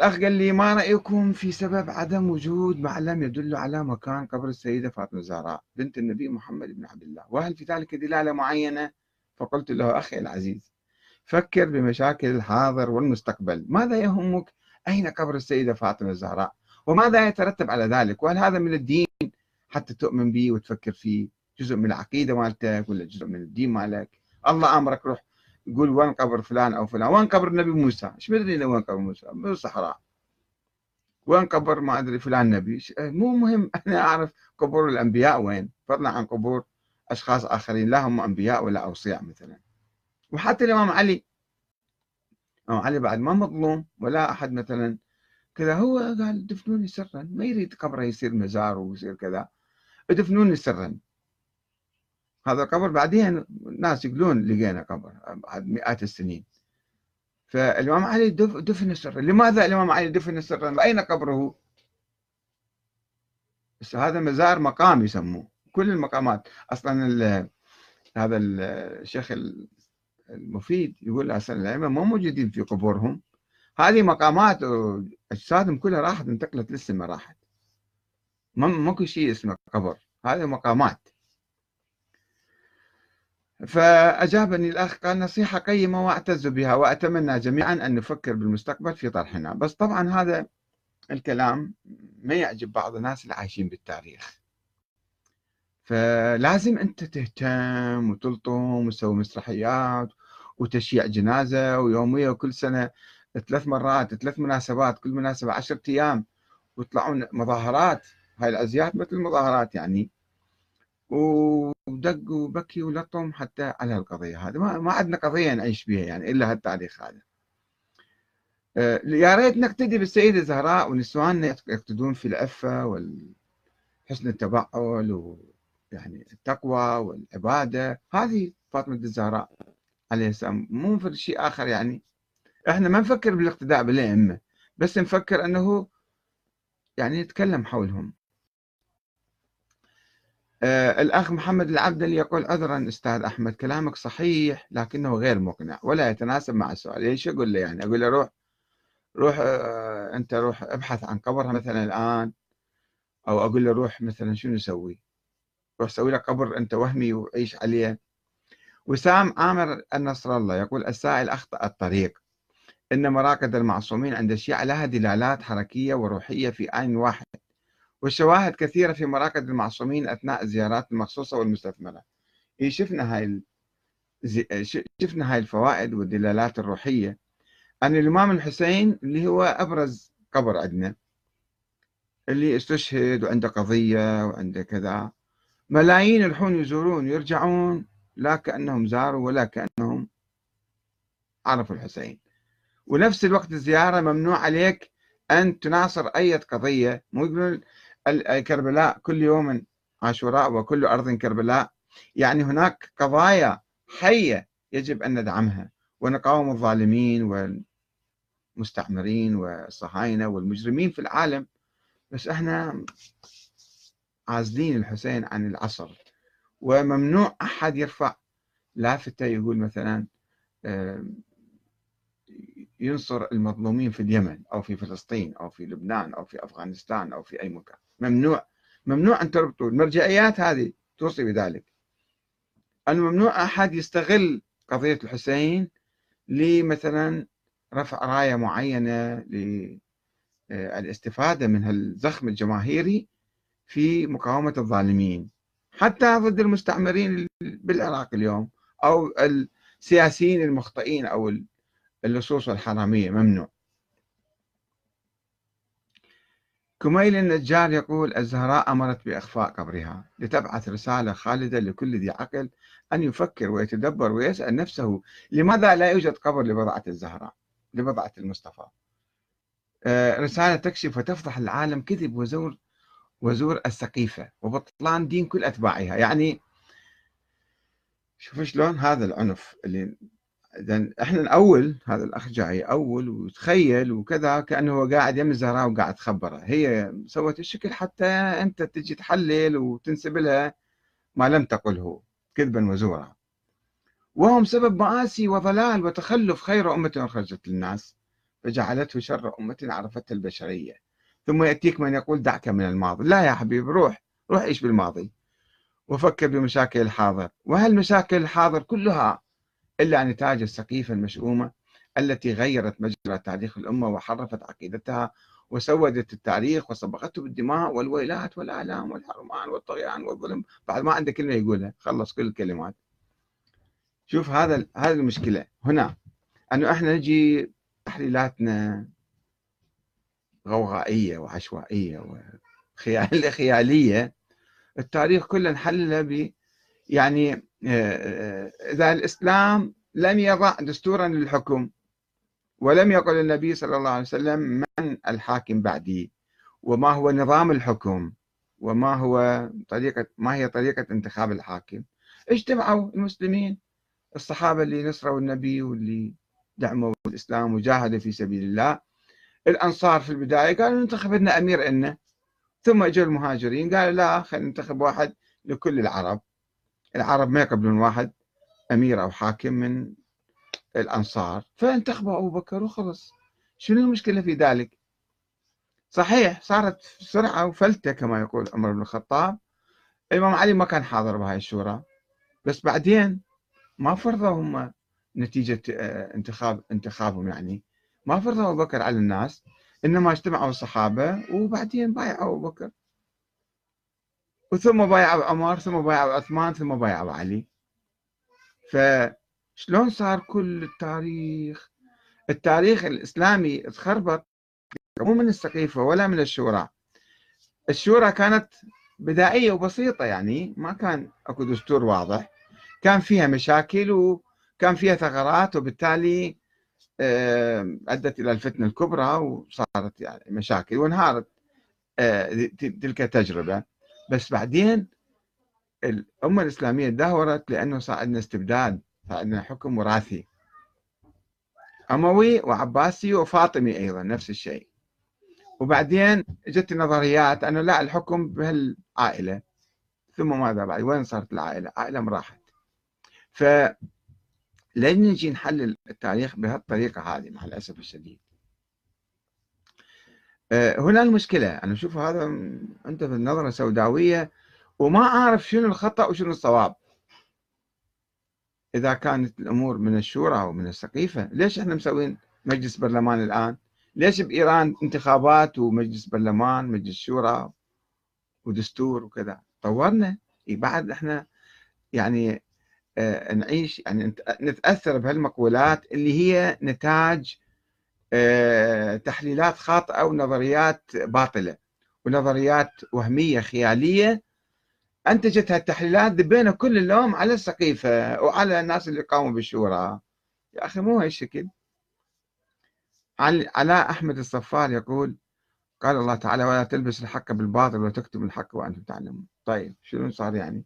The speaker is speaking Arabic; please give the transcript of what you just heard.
فالأخ قال لي ما رأيكم في سبب عدم وجود معلم يدل على مكان قبر السيدة فاطمة الزهراء بنت النبي محمد بن عبد الله؟ وهل في ذلك دلالة معينة؟ فقلت له أخي العزيز فكر بمشاكل الحاضر والمستقبل. ماذا يهمك؟ أين قبر السيدة فاطمة الزهراء؟ وماذا يترتب على ذلك؟ وهل هذا من الدين حتى تؤمن به وتفكر فيه؟ جزء من العقيدة مالتك ولا جزء من الدين مالك؟ الله أمرك روح يقول وين قبر فلان أو فلان؟ وين قبر النبي موسى؟ إيش مدري وين قبر موسى؟ بالصحراء وين قبر ما أدري فلان نبي؟ مو مهم. أنا أعرف قبور الأنبياء وين. فضلا عن قبور أشخاص آخرين لا هم أنبياء ولا أوصياء مثلا. وحتى الإمام علي. الإمام علي بعد ما مظلوم ولا أحد مثلا. كذا هو قال دفنوني سرا. ما يريد قبره يصير مزار ويصير كذا. دفنوني سرا. هذا القبر بعدين الناس يقولون لقينا قبر بعد مئات السنين. فالإمام علي دفن سرا لماذا الإمام علي دفن سرا أين قبره؟ بس هذا مزار مقام يسموه. كل المقامات. أصلا هذا الشيخ المفيد يقول أصلا الأئمة مو موجودين في قبورهم. هذه مقامات أجسادهم كلها راحت انتقلت للسماء راحت. ماكو شيء اسمه قبر. هذه مقامات. فأجابني الأخ قال نصيحة قيمة وأعتز بها وأتمنى جميعا أن نفكر بالمستقبل في طرحنا. بس طبعا هذا الكلام ما يعجب بعض الناس اللي عايشين بالتاريخ. فلازم أنت تهتم وتلطم وتسوي مسرحيات وتشييع جنازة ويومية وكل سنة ثلاث مرات ثلاث مناسبات كل مناسبة عشرة أيام ويطلعون مظاهرات. هاي الأزياء مثل المظاهرات يعني. ودق وبكي ولطم حتى على القضية هذه. ما, ما عندنا قضية نعيش بها يعني إلا هالتاريخ هذا. آه، يا ريت نقتدي بالسيدة الزهراء ونسواننا يقتدون في العفة وحسن التبعل ويعني التقوى والعبادة. هذه فاطمة الزهراء عليه السلام. مو في شيء آخر يعني. إحنا ما نفكر بالاقتداء بالأئمة بس نفكر أنه يعني نتكلم حولهم. الأخ محمد العبدلي يقول عذرا أستاذ أحمد كلامك صحيح لكنه غير مقنع ولا يتناسب مع السؤال إيش أقول له يعني؟ أقول له روح روح آه أنت روح ابحث عن قبرها مثلا الآن أو أقول له روح مثلا شنو نسوي روح سوي له قبر أنت وهمي وعيش عليه. وسام عامر النصر الله يقول السائل أخطأ الطريق إن مراقد المعصومين عند الشيعة لها دلالات حركية وروحية في آن واحد. والشواهد كثيرة في مراكز المعصومين أثناء الزيارات المخصوصة والمستثمرة. إيه شفنا هاي شفنا هاي الفوائد والدلالات الروحية. أن الإمام الحسين اللي هو أبرز قبر عندنا اللي استشهد وعنده قضية وعنده كذا ملايين يروحون يزورون يرجعون لا كأنهم زاروا ولا كأنهم عرفوا الحسين. ونفس الوقت الزيارة ممنوع عليك أن تناصر أي قضية. مو يقولون كربلاء كل يوم عاشوراء وكل أرض كربلاء. يعني هناك قضايا حية يجب أن ندعمها. ونقاوم الظالمين والمستعمرين والصهاينة والمجرمين في العالم. بس إحنا عازلين الحسين عن العصر. وممنوع أحد يرفع لافتة يقول مثلا ينصر المظلومين في اليمن أو في فلسطين أو في لبنان أو في أفغانستان أو في أي مكان. ممنوع. ممنوع أن تربطوا المرجعيات هذه توصي بذلك. أنه ممنوع أحد يستغل قضية الحسين لمثلا رفع راية معينة للإستفادة من هالزخم الجماهيري في مقاومة الظالمين. حتى ضد المستعمرين بالعراق اليوم أو السياسيين المخطئين أو اللصوص الحرامية. ممنوع. كميل النجار يقول الزهراء أمرت بإخفاء قبرها لتبعث رسالة خالدة لكل ذي عقل أن يفكر ويتدبر ويسأل نفسه لماذا لا يوجد قبر لبضعة الزهراء لبضعة المصطفى? آه، رسالة تكشف وتفضح العالم كذب وزور وزور السقيفة وبطلان دين كل أتباعها. يعني شوف شلون هذا العنف اللي اذا إحنا نأول هذا الأخ جاي يأول وتخيل وكذا كأنه هو قاعد يم الزهراء وقاعد تخبره. هي سوت الشكل حتى أنت تجي تحلل وتنسب لها ما لم تقله كذبا وزورا وهم سبب مآسي وضلال وتخلف خير أمة خرجت للناس فجعلته شر أمة عرفتها البشرية. ثم يأتيك من يقول دعك من الماضي. لا يا حبيبي روح روح عيش بالماضي. وفكر بمشاكل الحاضر. وهالمشاكل الحاضر كلها إلا نتاج السقيفة المشؤومة التي غيرت مجرى تاريخ الأمة وحرفت عقيدتها وسودت التاريخ وصبغته بالدماء والويلات والآلام والحرمان والطغيان والظلم. بعد ما عنده كلمة يقولها. خلص كل الكلمات. شوف هذا هذه المشكلة. هنا أنه إحنا نجي تحليلاتنا غوغائية وعشوائية وخيالية التاريخ كله نحلله يعني آه، آه، إذا الإسلام لم يضع دستورا للحكم ولم يقل النبي صلى الله عليه وسلم من الحاكم بعدي وما هو نظام الحكم وما هو طريقة ما هي طريقة انتخاب الحاكم. اجتمعوا المسلمين الصحابة اللي نصروا النبي واللي دعموا الإسلام وجاهدوا في سبيل الله. الأنصار في البداية قالوا ننتخب لنا أمير إلنا ثم إجوا المهاجرين قالوا لا خلينا ننتخب واحد لكل العرب. العرب ما يقبلون واحد أمير أو حاكم من الأنصار فانتخبوا أبو بكر وخلص. شنو المشكلة في ذلك؟ صحيح صارت سرعة وفلتة كما يقول عمر بن الخطاب. الإمام علي ما كان حاضر بهاي الشورى بس بعدين ما فرضوا هم نتيجة آه، انتخاب انتخابهم يعني. ما فرضوا أبو بكر على الناس إنما اجتمعوا الصحابة وبعدين بايعوا أبو بكر. وثم بايعوا عمر ثم بايعوا عثمان ثم بايعوا علي. فشلون صار كل التاريخ؟ التاريخ الإسلامي تخربط مو من السقيفة ولا من الشورى. الشورى كانت بدائية وبسيطة يعني ما كان أكو دستور واضح. كان فيها مشاكل وكان فيها ثغرات وبالتالي أدت إلى الفتنة الكبرى وصارت يعني مشاكل وانهارت آه، تلك التجربة. بس بعدين الأمة الإسلامية دهورت لأنه صار عندنا استبداد صار عندنا حكم وراثي. أموي وعباسي وفاطمي أيضا نفس الشيء. وبعدين جت النظريات أنه لا الحكم بهالعائلة. ثم ماذا بعد؟ وين صارت العائلة؟ عائلة راحت. ف لن نجي نحلل التاريخ بهالطريقة هذه مع الأسف الشديد. هنا المشكلة. أنا أشوف هذا أنت في النظرة سوداوية وما أعرف شنو الخطأ وشنو الصواب. إذا كانت الأمور من الشورى أو من السقيفة ليش إحنا مسوين مجلس برلمان الآن؟ ليش بإيران انتخابات ومجلس برلمان مجلس شورى ودستور وكذا؟ طورنا. بعد إحنا يعني آه، نعيش يعني نتأثر بهالمقولات اللي هي نتاج آه، تحليلات خاطئة ونظريات باطلة ونظريات وهمية خيالية. أنتجت هالتحليلات دبينا كل اللوم على السقيفة وعلى الناس اللي قاموا بالشورى. يا أخي مو هالشكل علاء أحمد الصفار يقول قال الله تعالى ولا تلبس الحق بالباطل وتكتم الحق وأنتم تعلمون. طيب شنو صار يعني؟